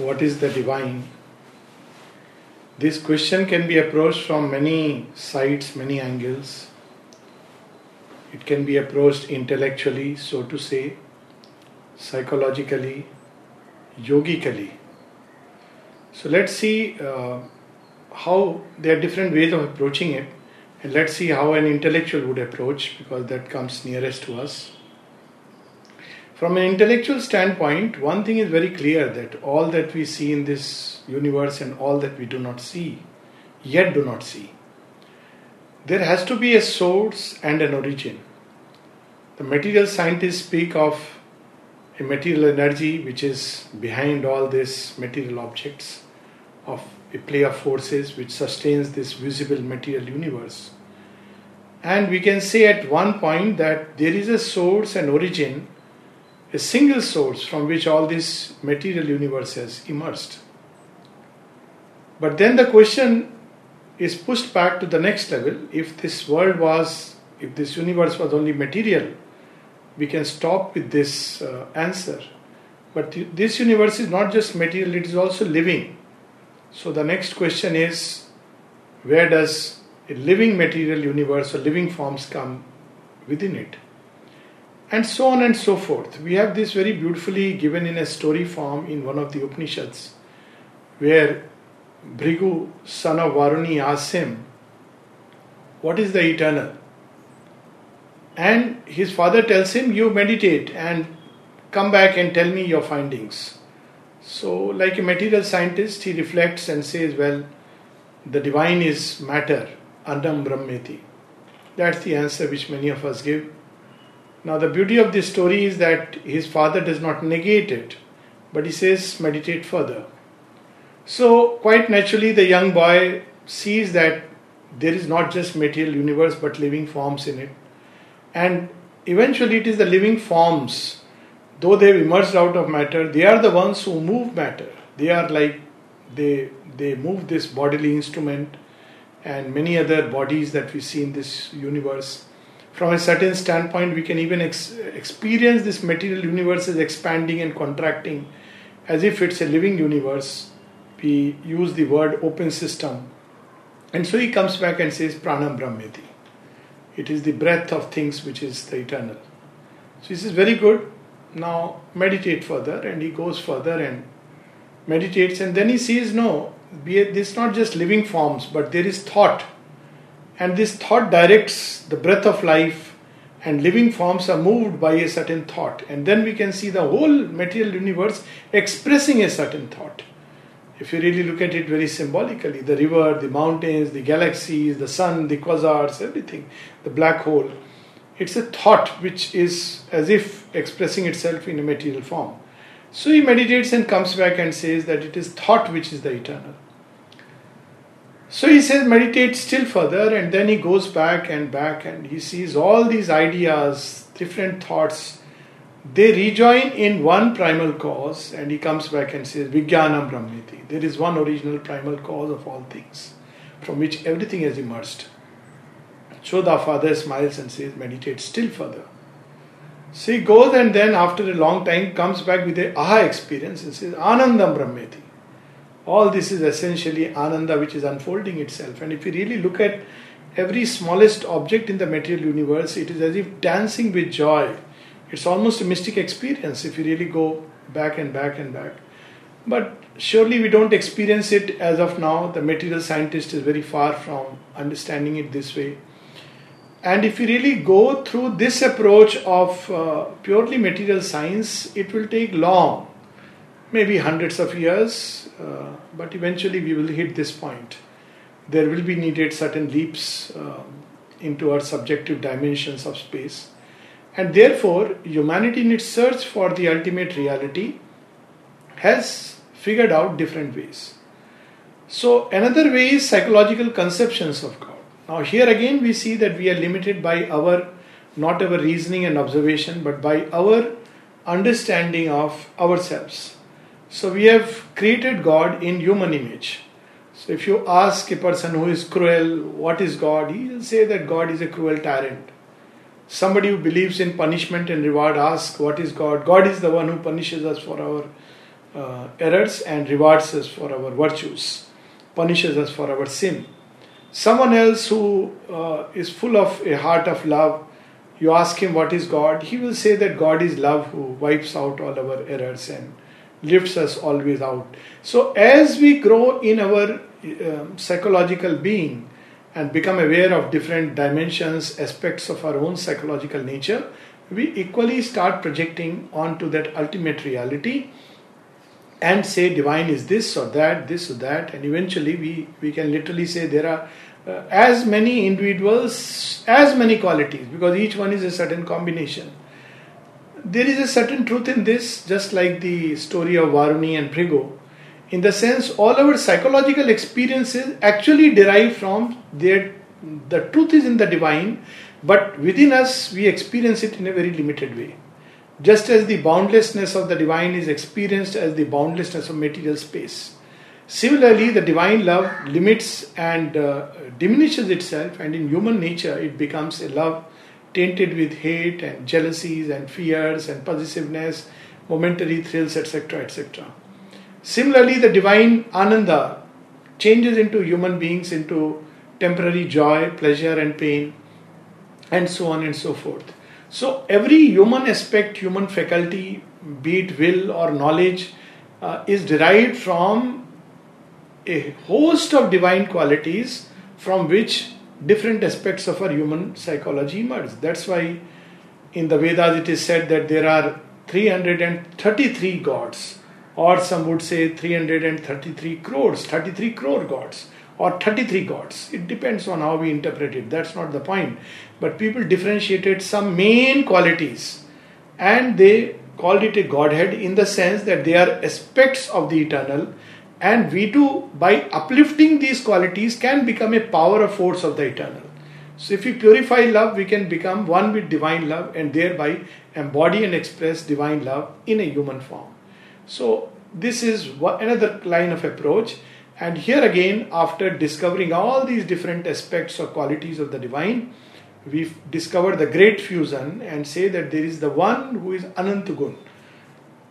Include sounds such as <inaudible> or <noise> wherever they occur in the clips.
what is the divine? This question can be approached from many sides, many angles. It can be approached intellectually, so to say, psychologically, yogically. So let's see uh, how there are different ways of approaching it, and let's see how an intellectual would approach because that comes nearest to us. From an intellectual standpoint, one thing is very clear that all that we see in this universe and all that we do not see, yet do not see, there has to be a source and an origin. The material scientists speak of a material energy which is behind all these material objects, of a play of forces which sustains this visible material universe. And we can say at one point that there is a source and origin a single source from which all this material universe has emerged. But then the question is pushed back to the next level. If this world was, if this universe was only material, we can stop with this uh, answer. But th- this universe is not just material, it is also living. So the next question is where does a living material universe or living forms come within it? And so on and so forth. We have this very beautifully given in a story form in one of the Upanishads, where Bhrigu, son of Varuni, asks him, What is the eternal? And his father tells him, You meditate and come back and tell me your findings. So, like a material scientist, he reflects and says, Well, the divine is matter, Annam Brahmeti. That's the answer which many of us give. Now, the beauty of this story is that his father does not negate it, but he says, meditate further. So, quite naturally, the young boy sees that there is not just material universe but living forms in it. And eventually, it is the living forms, though they've emerged out of matter, they are the ones who move matter. They are like they they move this bodily instrument and many other bodies that we see in this universe from a certain standpoint, we can even ex- experience this material universe as expanding and contracting as if it's a living universe. We use the word open system. And so he comes back and says, Pranam Brahmeti. It is the breath of things which is the eternal. So he says, Very good. Now meditate further. And he goes further and meditates. And then he sees, No, this is not just living forms, but there is thought and this thought directs the breath of life, and living forms are moved by a certain thought. And then we can see the whole material universe expressing a certain thought. If you really look at it very symbolically, the river, the mountains, the galaxies, the sun, the quasars, everything, the black hole, it's a thought which is as if expressing itself in a material form. So he meditates and comes back and says that it is thought which is the eternal. So he says, meditate still further, and then he goes back and back and he sees all these ideas, different thoughts, they rejoin in one primal cause, and he comes back and says, Vijnanam Brahmeti. There is one original primal cause of all things, from which everything has emerged. So the father smiles and says, Meditate still further. So he goes and then after a long time comes back with a aha experience and says, Anandam Brahmeti. All this is essentially Ananda which is unfolding itself. And if you really look at every smallest object in the material universe, it is as if dancing with joy. It's almost a mystic experience if you really go back and back and back. But surely we don't experience it as of now. The material scientist is very far from understanding it this way. And if you really go through this approach of uh, purely material science, it will take long maybe hundreds of years, uh, but eventually we will hit this point. There will be needed certain leaps uh, into our subjective dimensions of space. And therefore, humanity in its search for the ultimate reality has figured out different ways. So, another way is psychological conceptions of God. Now, here again, we see that we are limited by our not our reasoning and observation, but by our understanding of ourselves. So we have created God in human image. So if you ask a person who is cruel, what is God? He will say that God is a cruel tyrant. Somebody who believes in punishment and reward asks, what is God? God is the one who punishes us for our uh, errors and rewards us for our virtues, punishes us for our sin. Someone else who uh, is full of a heart of love, you ask him what is God, he will say that God is love who wipes out all our errors and lifts us always out. So, as we grow in our um, psychological being and become aware of different dimensions, aspects of our own psychological nature, we equally start projecting onto that ultimate reality and say divine is this or that, this or that, and eventually we, we can literally say there are uh, as many individuals, as many qualities, because each one is a certain combination. There is a certain truth in this, just like the story of Varuni and Bhrigu, in the sense all our psychological experiences actually derive from their the truth is in the divine, but within us we experience it in a very limited way. Just as the boundlessness of the divine is experienced as the boundlessness of material space. Similarly, the divine love limits and uh, diminishes itself, and in human nature, it becomes a love tainted with hate and jealousies and fears and possessiveness, momentary thrills, etc. etc. Similarly, the divine Ananda changes into human beings into temporary joy, pleasure, and pain, and so on and so forth. So, every human aspect, human faculty, be it will or knowledge, uh, is derived from a host of divine qualities from which different aspects of our human psychology emerge. That's why in the Vedas it is said that there are 333 gods, or some would say 333 crores, 33 crore gods, or 33 gods. It depends on how we interpret it. That's not the point. But people differentiated some main qualities and they called it a godhead in the sense that they are aspects of the eternal and we too, by uplifting these qualities, can become a power of force of the eternal. So, if we purify love, we can become one with divine love and thereby embody and express divine love in a human form. So, this is another line of approach. And here again, after discovering all these different aspects or qualities of the divine, we discover the great fusion and say that there is the one who is Anantagun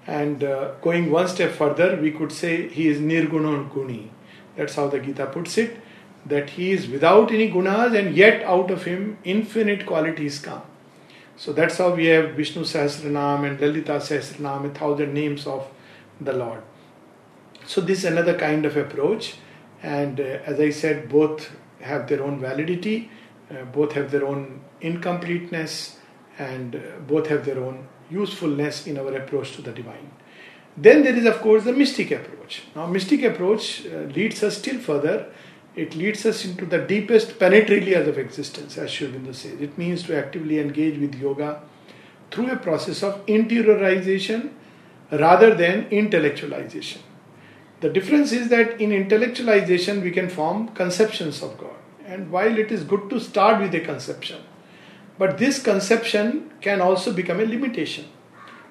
and uh, going one step further, we could say he is Nirguna Guni. That's how the Gita puts it, that he is without any gunas and yet out of him infinite qualities come. So that's how we have Vishnu Sahasranam and Lalita Sahasranam, a thousand names of the Lord. So this is another kind of approach, and uh, as I said, both have their own validity, uh, both have their own incompleteness, and uh, both have their own usefulness in our approach to the divine. Then there is, of course, the mystic approach. Now, mystic approach uh, leads us still further. It leads us into the deepest penetralias of existence, as Aurobindo says. It means to actively engage with yoga through a process of interiorization rather than intellectualization. The difference is that in intellectualization we can form conceptions of God. And while it is good to start with a conception, but this conception can also become a limitation.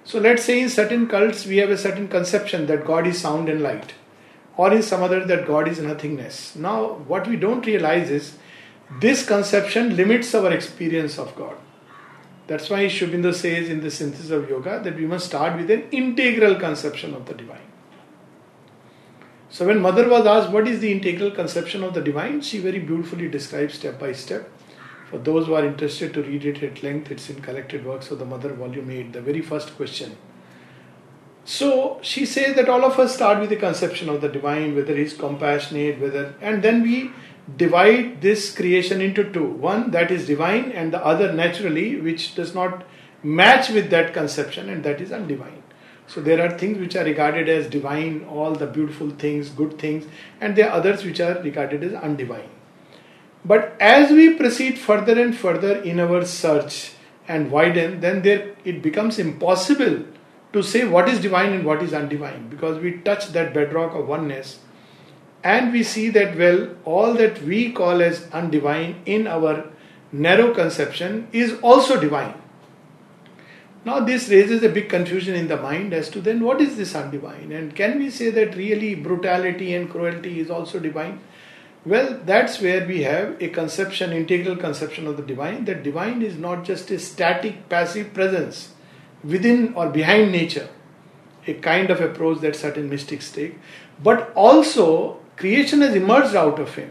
So let's say in certain cults we have a certain conception that God is sound and light, or in some other that God is nothingness. Now, what we don't realize is this conception limits our experience of God. That's why Aurobindo says in the synthesis of yoga that we must start with an integral conception of the divine. So when Mother was asked what is the integral conception of the divine, she very beautifully describes step by step for those who are interested to read it at length, it's in Collected Works of the Mother, Volume 8, the very first question. So she says that all of us start with the conception of the divine, whether he's compassionate, whether, and then we divide this creation into two one that is divine, and the other naturally, which does not match with that conception, and that is undivine. So there are things which are regarded as divine, all the beautiful things, good things, and there are others which are regarded as undivine. But as we proceed further and further in our search and widen, then there it becomes impossible to say what is divine and what is undivine because we touch that bedrock of oneness and we see that well all that we call as undivine in our narrow conception is also divine. Now this raises a big confusion in the mind as to then what is this undivine? And can we say that really brutality and cruelty is also divine well, that's where we have a conception, integral conception of the divine. That divine is not just a static, passive presence within or behind nature. a kind of approach that certain mystics take. But also, creation has emerged out of him.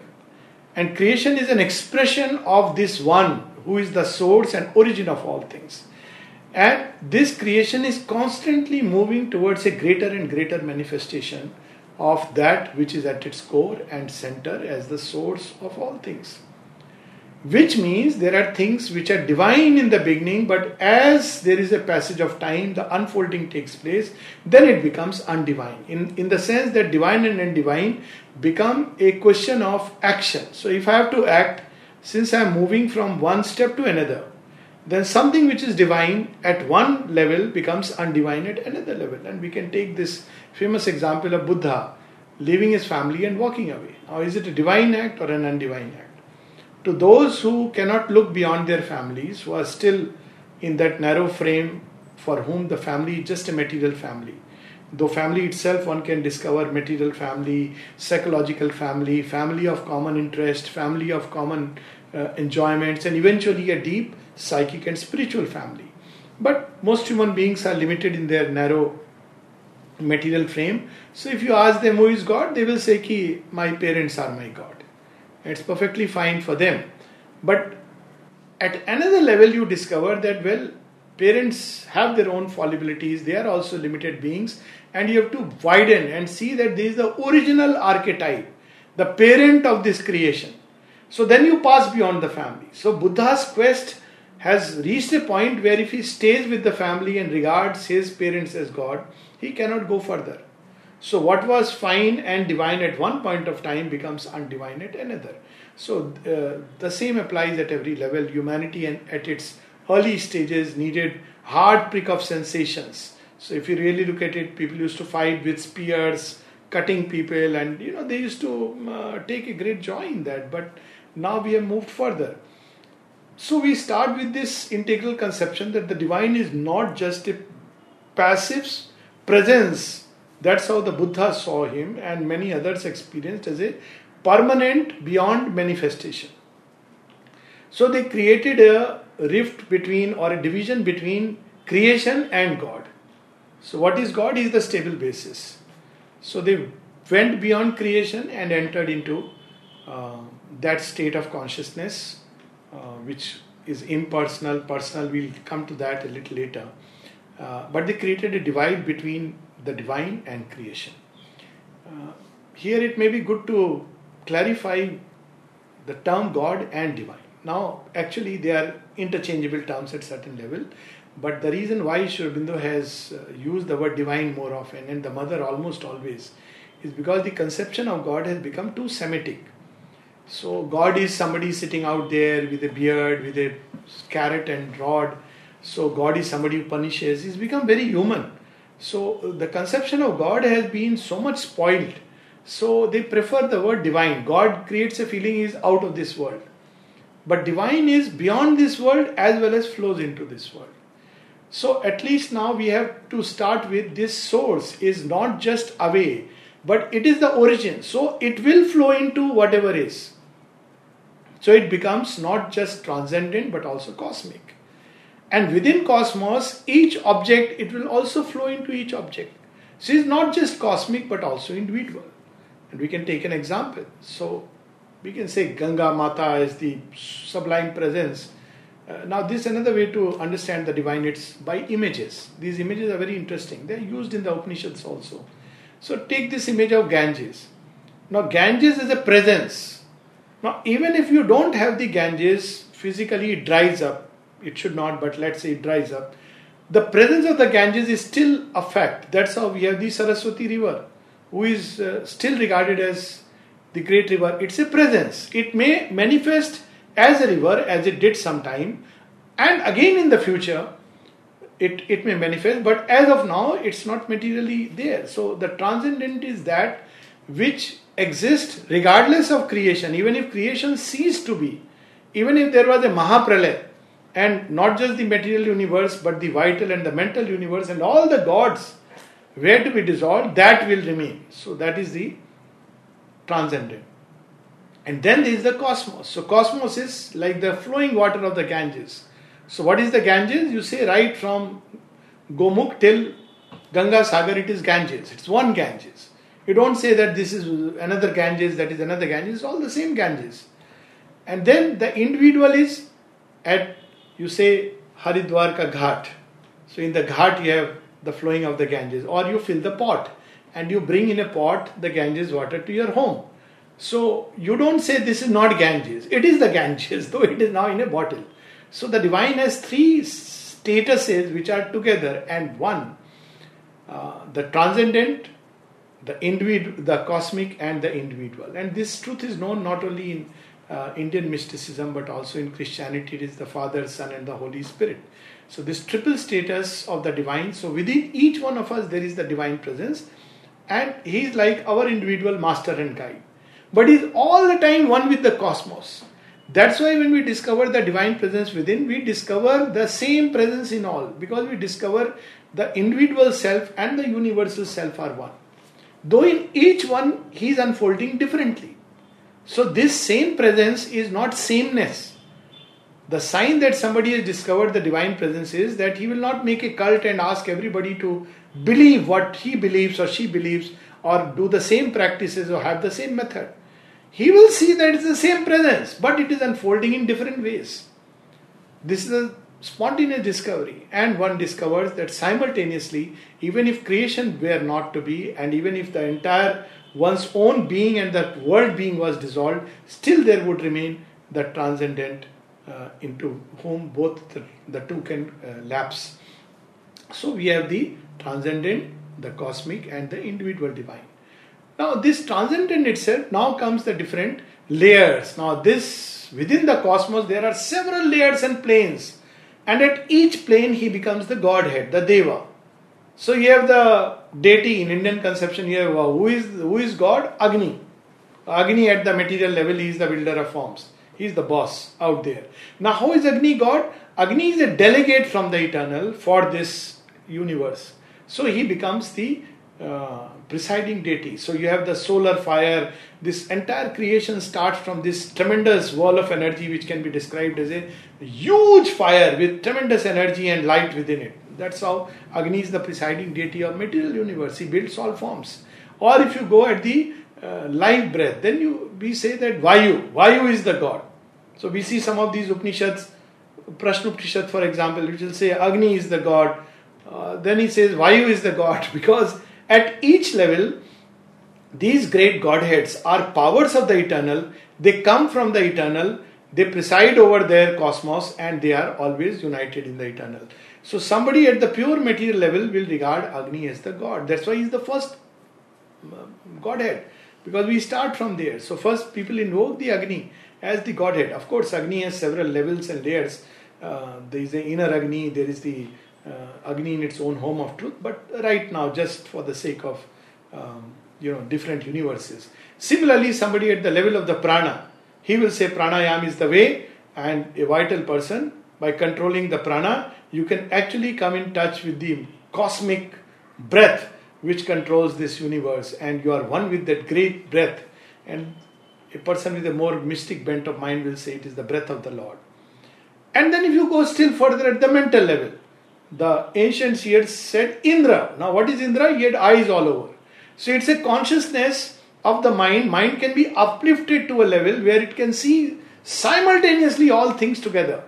And creation is an expression of this one who is the source and origin of all things. And this creation is constantly moving towards a greater and greater manifestation of that which is at its core and center as the source of all things which means there are things which are divine in the beginning, but as there is a passage of time, the unfolding takes place, then it becomes undivine. In, in the sense that divine and undivine become a question of action. So if I have to act, since I am moving from one step to another, then something which is divine at one level becomes undivine at another level. And we can take this famous example of Buddha leaving his family and walking away. Now, is it a divine act or an undivine act? to those who cannot look beyond their families, who are still in that narrow frame for whom the family is just a material family. Though family itself, one can discover material family, psychological family, family of common interest, family of common uh, enjoyments, and eventually a deep psychic and spiritual family. But most human beings are limited in their narrow material frame. So if you ask them who is God, they will say, Ki, my parents are my God. It's perfectly fine for them. But at another level, you discover that, well, parents have their own fallibilities, they are also limited beings, and you have to widen and see that this is the original archetype, the parent of this creation. So then you pass beyond the family. So Buddha's quest has reached a point where if he stays with the family and regards his parents as God, he cannot go further. So, what was fine and divine at one point of time becomes undivine at another. So, uh, the same applies at every level. Humanity and at its early stages needed hard prick of sensations. So, if you really look at it, people used to fight with spears, cutting people, and you know they used to uh, take a great joy in that. But now we have moved further. So, we start with this integral conception that the divine is not just a passive presence that's how the Buddha saw him, and many others experienced as a permanent beyond manifestation. So they created a rift between or a division between creation and God. So, what is God? Is the stable basis. So, they went beyond creation and entered into uh, that state of consciousness, which is impersonal, personal. We'll come to that a little later. Uh, but they created a divide between the divine and creation. Uh, here it may be good to clarify the term God and divine. Now, actually, they are interchangeable terms at certain level, but the reason why Sri Aurobindo has uh, used the word divine more often and the mother almost always is because the conception of God has become too Semitic. So, God is somebody sitting out there with a beard, with a carrot and rod. So, God is somebody who punishes. He's become very human. So the conception of God has been so much spoiled. So they prefer the word divine. God creates a feeling is out of this world. But divine is beyond this world as well as flows into this world. So at least now we have to start with this source is not just away, but it is the origin. So it will flow into whatever is. So it becomes not just transcendent but also cosmic. And within cosmos, each object, it will also flow into each object. So it's not just cosmic but also individual. And we can take an example. So we can say Ganga Mata is the sublime presence. Uh, now, this is another way to understand the divine. It's by images. These images are very interesting. They're used in the Upanishads also. So, take this image of Ganges. Now, Ganges is a presence. Now, even if you don't have the Ganges, physically it dries up it should not, but let's say it dries up. The presence of the Ganges is still a fact. That's how we have the Saraswati River, who is uh, still regarded as the great river. It's a presence. It may manifest as a river, as it did sometime, and again in the future, it, it may manifest, but as of now, it's not materially there. So the transcendent is that which exists regardless of creation, even if creation ceased to be, even if there was a Mahapralaya, and not just the material universe but the vital and the mental universe and all the gods were to be dissolved that will remain. So that is the transcendent. And then there is the cosmos. So cosmos is like the flowing water of the ganges. So what is the ganges? You say right from gomukh till Ganga Sagar, it is Ganges. It's one Ganges. You don't say that this is another Ganges, that is another Ganges. It's all the same Ganges. And then the individual is at, you say, Haridwar ka ghat. So in the ghat you have the flowing of the Ganges. Or you fill the pot and you bring in a pot the Ganges water to your home. So you don't say this is not Ganges. It is the Ganges, <laughs> though it is now in a bottle. So the divine has three statuses which are together and one uh, the transcendent, the individual, the cosmic, and the individual. And this truth is known not only in uh, Indian mysticism but also in Christianity. It is the Father, Son, and the Holy Spirit. So this triple status of the divine. So within each one of us there is the divine presence, and he is like our individual master and guide. But he is all the time one with the cosmos. That's why when we discover the divine presence within, we discover the same presence in all because we discover the individual self and the universal self are one. Though in each one he is unfolding differently. So this same presence is not sameness. The sign that somebody has discovered the divine presence is that he will not make a cult and ask everybody to believe what he believes or she believes or do the same practices or have the same method he will see that it's the same presence, but it is unfolding in different ways. This is a spontaneous discovery, and one discovers that simultaneously, even if creation were not to be, and even if the entire one's own being and that world being was dissolved, still there would remain the transcendent uh, into whom both the, the two can uh, lapse. So we have the transcendent, the cosmic, and the individual divine. Now, this transcendent itself, now comes the different layers. Now, this within the cosmos, there are several layers and planes, and at each plane, he becomes the Godhead, the Deva. So, you have the deity in Indian conception. You have who is who is God? Agni. Agni at the material level, he is the builder of forms. He is the boss out there. Now, how is Agni God? Agni is a delegate from the eternal for this universe. So he becomes the uh, presiding deity. So you have the solar fire. This entire creation starts from this tremendous wall of energy, which can be described as a huge fire with tremendous energy and light within it. That's how Agni is the presiding deity of material universe. He builds all forms. Or if you go at the uh, life breath, then you we say that Vayu, Vayu is the god. So we see some of these Upanishads, Prashna Upanishad for example, which will say Agni is the god. Uh, then he says Vayu is the god <laughs> because at each level, these great Godheads are powers of the eternal, they come from the eternal, they preside over their cosmos, and they are always united in the eternal. So, somebody at the pure material level will regard Agni as the God. That's why he's the first um, Godhead, because we start from there. So, first people invoke the Agni as the Godhead. Of course, Agni has several levels and layers. Uh, there is the inner Agni, there is the Agni in its own home of truth, but right now, just for the sake of um, you know different universes. Similarly, somebody at the level of the prana, he will say pranayam is the way, and a vital person by controlling the prana, you can actually come in touch with the cosmic breath which controls this universe, and you are one with that great breath. And a person with a more mystic bent of mind will say it is the breath of the Lord. And then, if you go still further at the mental level, the ancient seers said Indra. Now, what is Indra? He had eyes all over. So, it's a consciousness of the mind. Mind can be uplifted to a level where it can see simultaneously all things together,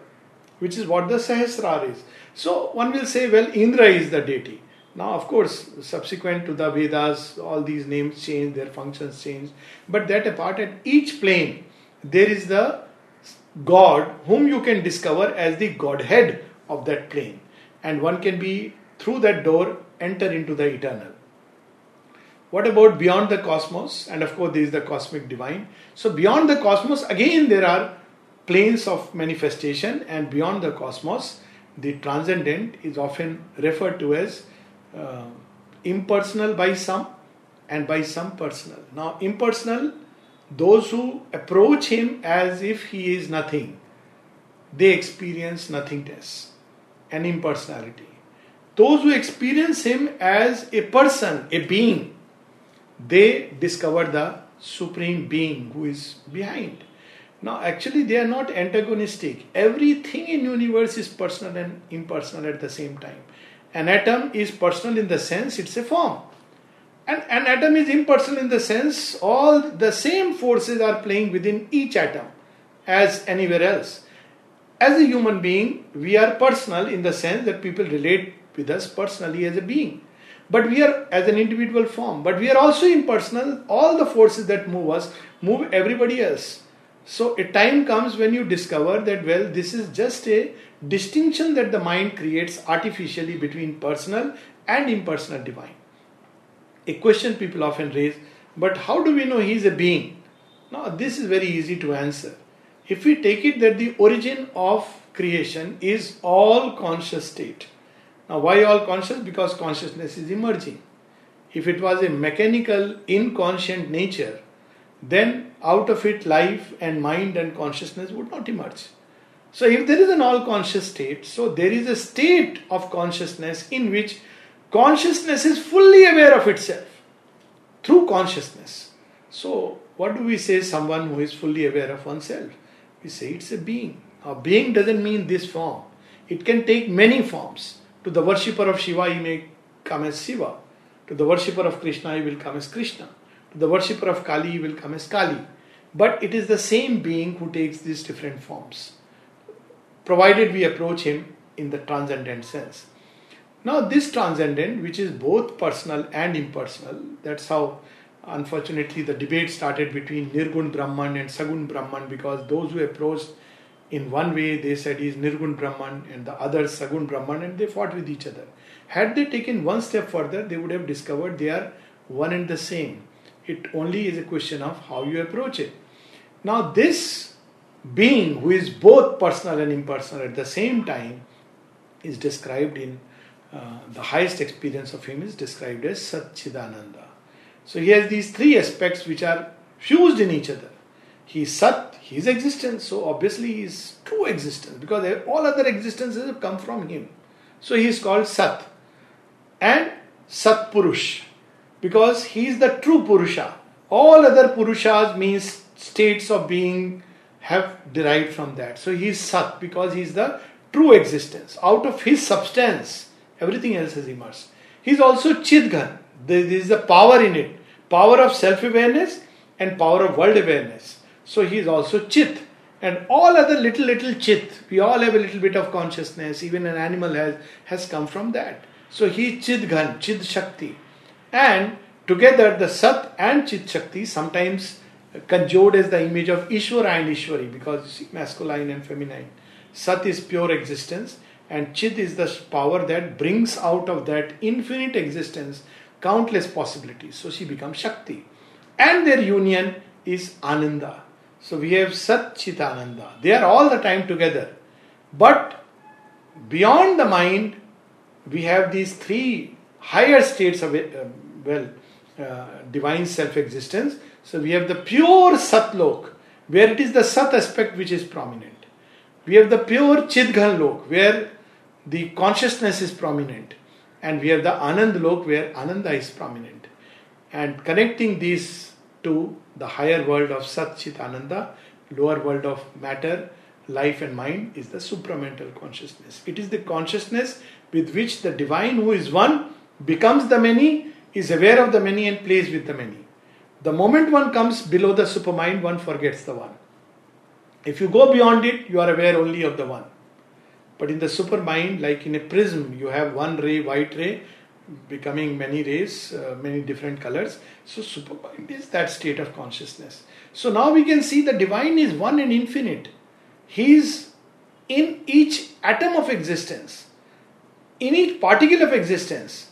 which is what the Sahasrara is. So, one will say, well, Indra is the deity. Now, of course, subsequent to the Vedas, all these names change, their functions change. But that apart, at each plane, there is the God whom you can discover as the Godhead of that plane and one can be through that door enter into the eternal. What about beyond the cosmos? And of course, there is the cosmic divine. So, beyond the cosmos, again, there are planes of manifestation, and beyond the cosmos, the transcendent is often referred to as uh, impersonal by some and by some personal. Now, impersonal, those who approach him as if he is nothing, they experience nothingness an impersonality. Those who experience him as a person, a being, they discover the supreme being who is behind. Now, actually, they are not antagonistic. Everything in universe is personal and impersonal at the same time. An atom is personal in the sense it's a form. And an atom is impersonal in the sense all the same forces are playing within each atom as anywhere else. As a human being, we are personal in the sense that people relate with us personally as a being. But we are as an individual form. But we are also impersonal. All the forces that move us move everybody else. So a time comes when you discover that, well, this is just a distinction that the mind creates artificially between personal and impersonal divine. A question people often raise, but how do we know he is a being? Now, this is very easy to answer. If we take it that the origin of creation is all conscious state. Now, why all conscious? Because consciousness is emerging. If it was a mechanical, inconscient nature, then out of it life and mind and consciousness would not emerge. So, if there is an all conscious state, so there is a state of consciousness in which consciousness is fully aware of itself through consciousness. So, what do we say someone who is fully aware of oneself? We say it's a being. A being doesn't mean this form, it can take many forms. To the worshipper of Shiva, he may come as Shiva. To the worshipper of Krishna, he will come as Krishna. To the worshipper of Kali, he will come as Kali. But it is the same being who takes these different forms provided we approach him in the transcendent sense. Now, this transcendent, which is both personal and impersonal, that's how unfortunately the debate started between Nirgun Brahman and Sagun Brahman because those who approached in one way they said is Nirgun Brahman and the other Sagun Brahman and they fought with each other. Had they taken one step further, they would have discovered they are one and the same. It only is a question of how you approach it. Now, this being who is both personal and impersonal at the same time is described in uh, the highest experience of him is described as Satchidananda. So he has these three aspects which are fused in each other. He is Sat, he is existence, so obviously he is true existence because all other existences have come from him. So he is called Sat. And Sat Purush because he is the true Purusha. All other Purushas means states of being have derived from that. So he is Sat because he is the true existence. Out of his substance, everything else has emerged. He is also Chidghan. There is a power in it power of self awareness and power of world awareness. So he is also Chit. And all other little, little Chit, we all have a little bit of consciousness, even an animal has, has come from that. So he is Chidghan, Chid Shakti. And together the Sat and Chit Shakti sometimes conjured as the image of Ishvara and Ishwari because masculine and feminine. Sat is pure existence and Chit is the power that brings out of that infinite existence countless possibilities. So she becomes Shakti. And their union is Ananda. So we have Sat Chit Ananda. They are all the time together. But beyond the mind, we have these three higher states of, uh, well, uh, divine self existence so we have the pure Satlok, where it is the Sat aspect which is prominent. We have the pure Chidghan Lok, where the consciousness is prominent. And we have the Anand Lok, where Ananda is prominent. And connecting these to the higher world of Sat Chit Ananda, lower world of matter, life and mind is the supramental consciousness. It is the consciousness with which the divine who is one becomes the many, is aware of the many and plays with the many. The moment one comes below the supermind, one forgets the one. If you go beyond it, you are aware only of the one. But in the supermind, like in a prism, you have one ray, white ray, becoming many rays, uh, many different colors. So, supermind is that state of consciousness. So, now we can see the divine is one and infinite. He is in each atom of existence, in each particle of existence.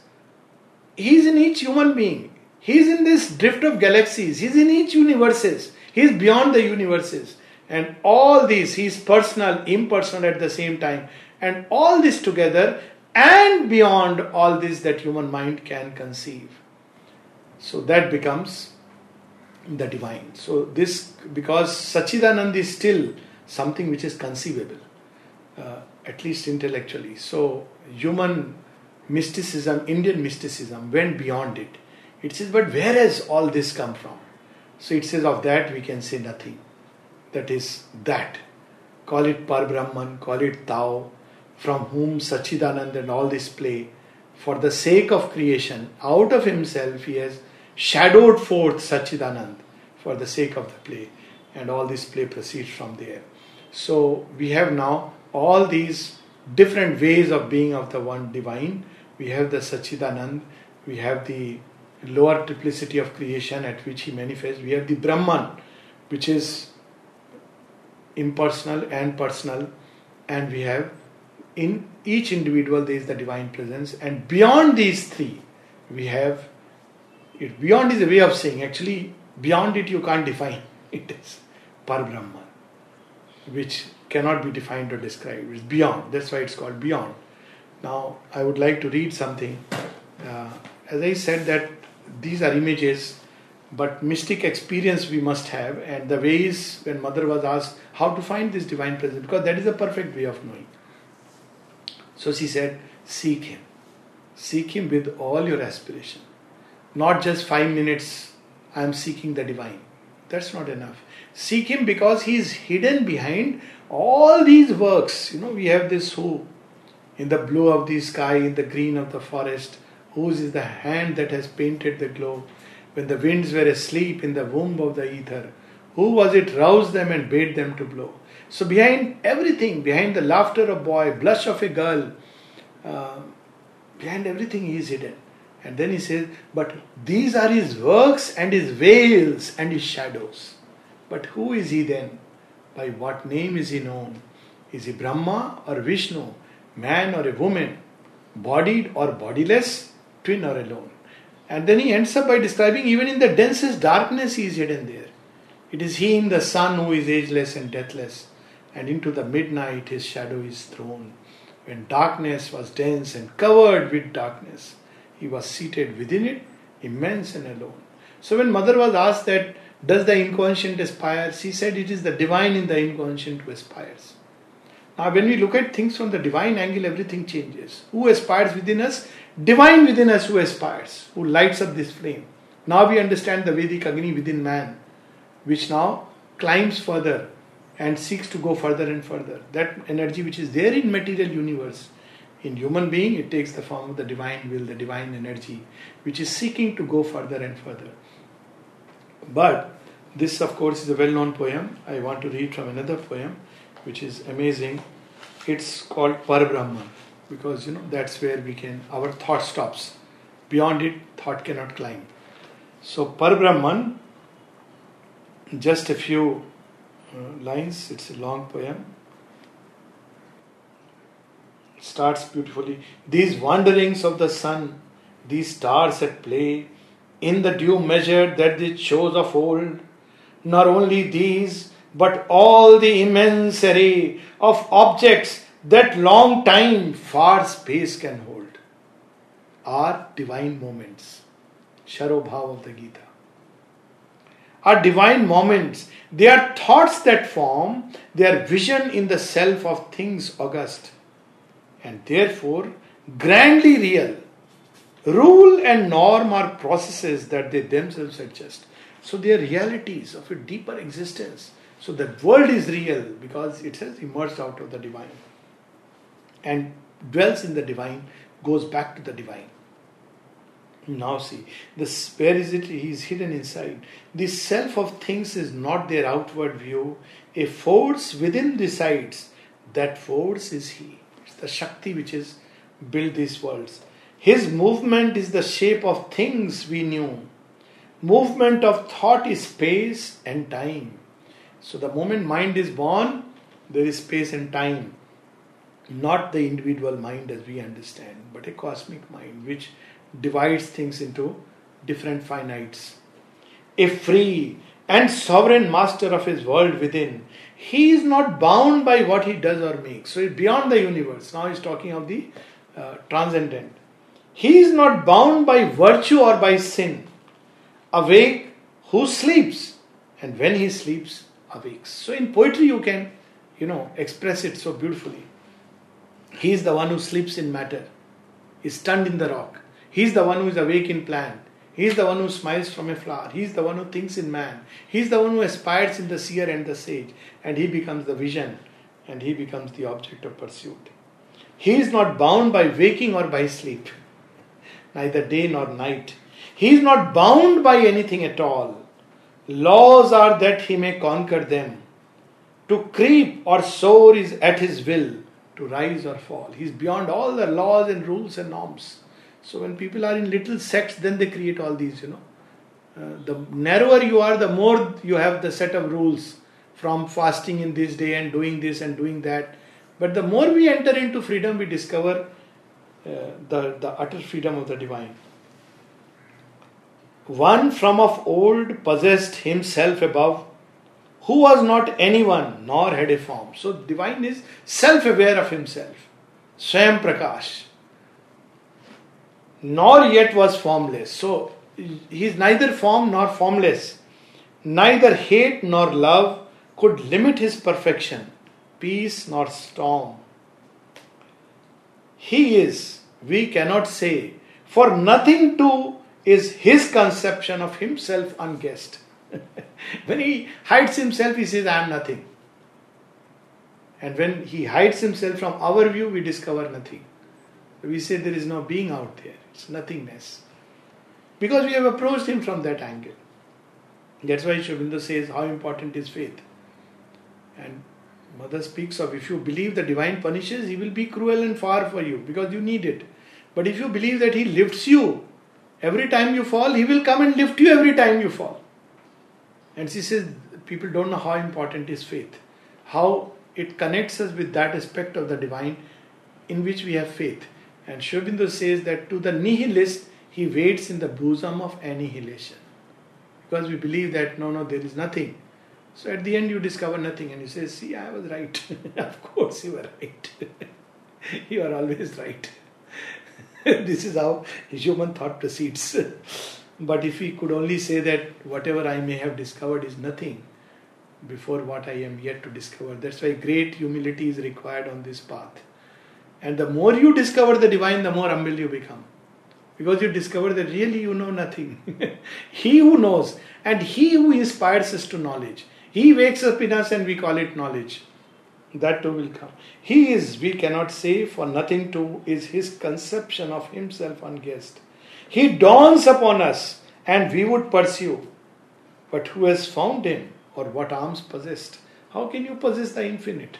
He is in each human being. He is in this drift of galaxies. He is in each universes. He is beyond the universes. And all these, he is personal, impersonal at the same time. And all this together and beyond all this that human mind can conceive. So that becomes the divine. So this, because Sachidanand is still something which is conceivable, uh, at least intellectually. So human mysticism, Indian mysticism went beyond it it says, but where has all this come from? So it says, of that we can say nothing. That is that. Call it Brahman, call it Tao, from whom Sachidanand and all this play. for the sake of creation, out of himself, he has shadowed forth Sachidanand for the sake of the play, and all this play proceeds from there. So we have now all these different ways of being of the one divine. We have the Sachidanand, we have the lower triplicity of creation at which he manifests, we have the Brahman, which is impersonal and personal, and we have in each individual there is the divine presence, and beyond these three, we have it. Beyond is a way of saying, actually, beyond it you can't define. <laughs> It is Par Brahman, which cannot be defined or described. It's beyond. That's why it's called beyond. Now, I would like to read something. Uh, as I said, that these are images, but mystic experience we must have. And the ways when Mother was asked how to find this divine presence, because that is a perfect way of knowing. So she said, Seek Him. Seek Him with all your aspiration. Not just five minutes, I am seeking the divine. That's not enough. Seek Him because He is hidden behind all these works. You know, we have this who in the blue of the sky, in the green of the forest, whose is the hand that has painted the globe. When the winds were asleep in the womb of the ether, who was it roused them and bade them to blow? So, behind everything, behind the laughter of a boy, blush of a girl, uh, behind everything he is hidden. And then he says, But these are his works and his veils and his shadows. But who is he then? By what name is he known? Is he Brahma or Vishnu, man or a woman, bodied or bodiless, twin or alone? And then he ends up by describing even in the densest darkness he is hidden there. It is he in the sun who is ageless and deathless, and into the midnight his shadow is thrown. When darkness was dense and covered with darkness, he was seated within it, immense and alone. So when mother was asked that, does the inconscient aspire? She said it is the divine in the inconscient who aspires. Now, when we look at things from the divine angle, everything changes. Who aspires within us? Divine within us who aspires, who lights up this flame. Now we understand the Vedic Agni within man, which now climbs further and seeks to go further and further. That energy which is there in material universe, in human being, it takes the form of the divine will, the divine energy, which is seeking to go further and further. But this, of course, is a well-known poem. I want to read from another poem, which is amazing. It's called Parabrahman because you know that's where we can our thought stops. Beyond it, thought cannot climb. So Parabrahman, just a few uh, lines. It's a long poem. Starts beautifully. These wanderings of the sun, these stars at play, in the due measure that it shows of old, not only these, but all the immense array of objects that long time, far space can hold, are divine moments. Sharobhav of the Gita. Are divine moments they are thoughts that form, they are vision in the self of things august, and therefore grandly real. Rule and norm are processes that they themselves adjust. So they are realities of a deeper existence. So the world is real because it has emerged out of the divine and dwells in the divine, goes back to the divine. Now see, this where is it? He is hidden inside. The self of things is not their outward view. A force within decides. That force is He. It's the Shakti which is built these worlds. His movement is the shape of things we knew. Movement of thought is space and time. So the moment mind is born, there is space and time. Not the individual mind as we understand, but a cosmic mind which divides things into different finites. A free and sovereign master of his world within, he is not bound by what he does or makes. So, beyond the universe. Now, he's talking of the uh, transcendent. He is not bound by virtue or by sin. Awake who sleeps, and when he sleeps, awakes. So, in poetry, you can, you know, express it so beautifully. He is the one who sleeps in matter, is stunned in the rock. He's the one who is awake in plant. He's the one who smiles from a flower. He's the one who thinks in man. He's the one who aspires in the seer and the sage. And he becomes the vision and he becomes the object of pursuit. He is not bound by waking or by sleep. neither day nor night. He is not bound by anything at all. Laws are that he may conquer them. To creep or soar is at his will, to rise or fall. He's beyond all the laws and rules and norms. So when people are in little sects, then they create all these, you know. Uh, the narrower you are, the more you have the set of rules from fasting in this day and doing this and doing that. But the more we enter into freedom, we discover uh, the, the utter freedom of the divine. One from of old possessed himself above, who was not anyone nor had a form. So, divine is self aware of himself. Swayam Prakash. Nor yet was formless. So, he is neither form nor formless. Neither hate nor love could limit his perfection, peace nor storm. He is, we cannot say, for nothing too is his conception of himself unguessed. <laughs> when he hides himself, he says, I am nothing. And when he hides himself from our view, we discover nothing. We say there is no being out there, it's nothingness. Because we have approached him from that angle. That's why Sri Aurobindo says how important is faith. And Mother speaks of if you believe the divine punishes, he will be cruel and far for you because you need it. But if you believe that he lifts you, Every time you fall, He will come and lift you every time you fall. And she says, people don't know how important is faith, how it connects us with that aspect of the divine in which we have faith. And Sri Aurobindo says that to the nihilist, he waits in the bosom of annihilation. Because we believe that no, no, there is nothing. So at the end, you discover nothing, and you say, See, I was right. <laughs> of course, you were right. <laughs> you are always right. <laughs> this is how human thought proceeds. But if we could only say that whatever I may have discovered is nothing before what I am yet to discover, that's why great humility is required on this path. And the more you discover the divine, the more humble you become. Because you discover that really you know nothing. <laughs> he who knows and he who inspires us to knowledge. He wakes up in us and we call it knowledge that too will come. He is, we cannot say, for nothing too is his conception of himself unguessed. He dawns upon us and we would pursue. But who has found him or what arms possessed? How can you possess the infinite?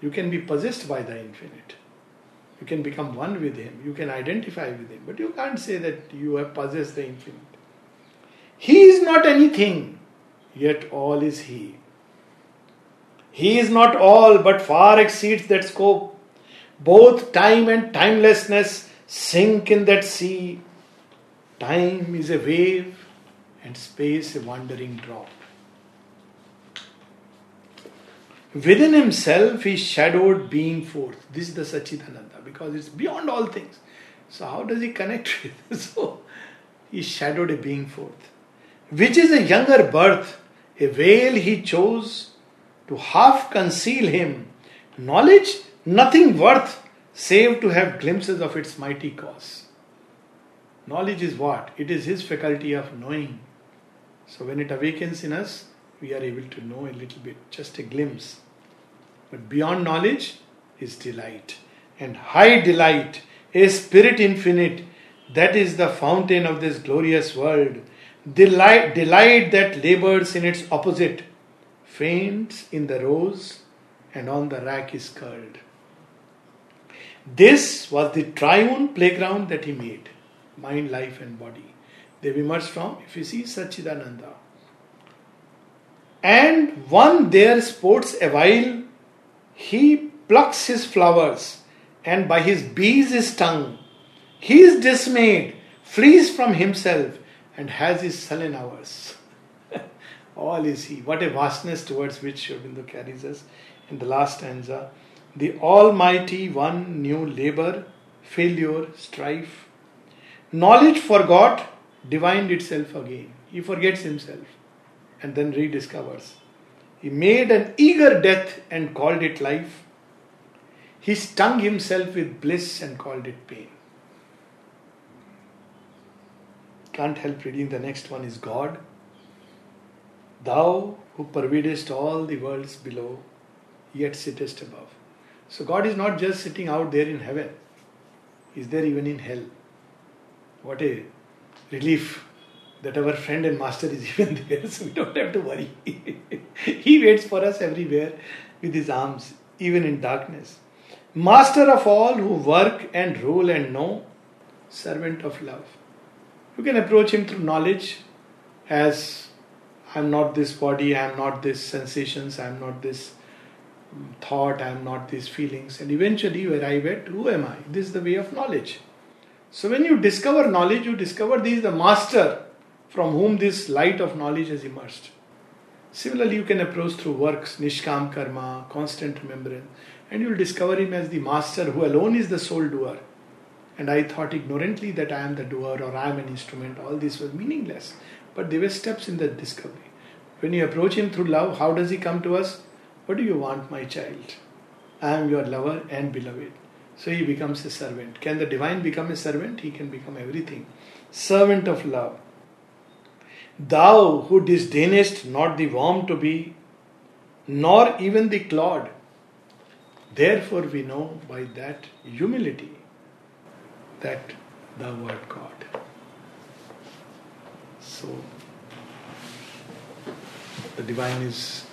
You can be possessed by the infinite. You can become one with him. You can identify with him. But you can't say that you have possessed the infinite. He is not anything, yet all is he. He is not all, but far exceeds that scope. Both time and timelessness sink in that sea. Time is a wave, and space a wandering drop. Within himself, he shadowed being forth. This is the Sachidananda because it's beyond all things. So, how does he connect <laughs> with? so, he shadowed a being forth, which is a younger birth, a veil he chose to half conceal him. Knowledge, nothing worth save to have glimpses of its mighty cause. Knowledge is what? It is his faculty of knowing. So when it awakens in us, we are able to know a little bit, just a glimpse. But beyond knowledge is delight. And high delight, a spirit infinite, that is the fountain of this glorious world. Delight, delight that labors in its opposite faints in the rose and on the rack is curled. This was the triune playground that he made mind, life, and body. They emerged from, if you see, Satchidananda. And one there sports a while, he plucks his flowers, and by his bees his tongue. He is dismayed, flees from himself, and has his sullen hours. <laughs> All is He. What a vastness towards which Sri Aurobindo carries us. In the last stanza, the Almighty One knew labor, failure, strife. Knowledge forgot, divined itself again. He forgets himself and then rediscovers. He made an eager death and called it life. He stung himself with bliss and called it pain. Can't help reading the next one is God. Thou who pervadest all the worlds below, yet sittest above. So God is not just sitting out there in heaven, He's there even in hell. What a relief that our friend and master is <laughs> even there, so we don't have to worry. <laughs> he waits for us everywhere with his arms, even in darkness. Master of all who work and rule and know, servant of love. You can approach him through knowledge as I am not this body, I am not these sensations, I am not this mm, thought, I am not these feelings. And eventually you arrive at who am I? This is the way of knowledge. So when you discover knowledge, you discover this is the master from whom this light of knowledge has emerged. Similarly, you can approach through works, nishkam karma, constant remembrance, and you will discover him as the master who alone is the sole doer. And I thought ignorantly that I am the doer or I am an instrument. All this was meaningless. But they were steps in the discovery. When you approach him through love, how does he come to us? What do you want, my child? I am your lover and beloved. So he becomes a servant. Can the divine become a servant? He can become everything. Servant of love. Thou who disdainest not the worm to be, nor even the clod. Therefore, we know by that humility that thou art God. So, the divine is,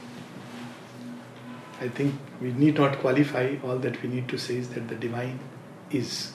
I think we need not qualify, all that we need to say is that the divine is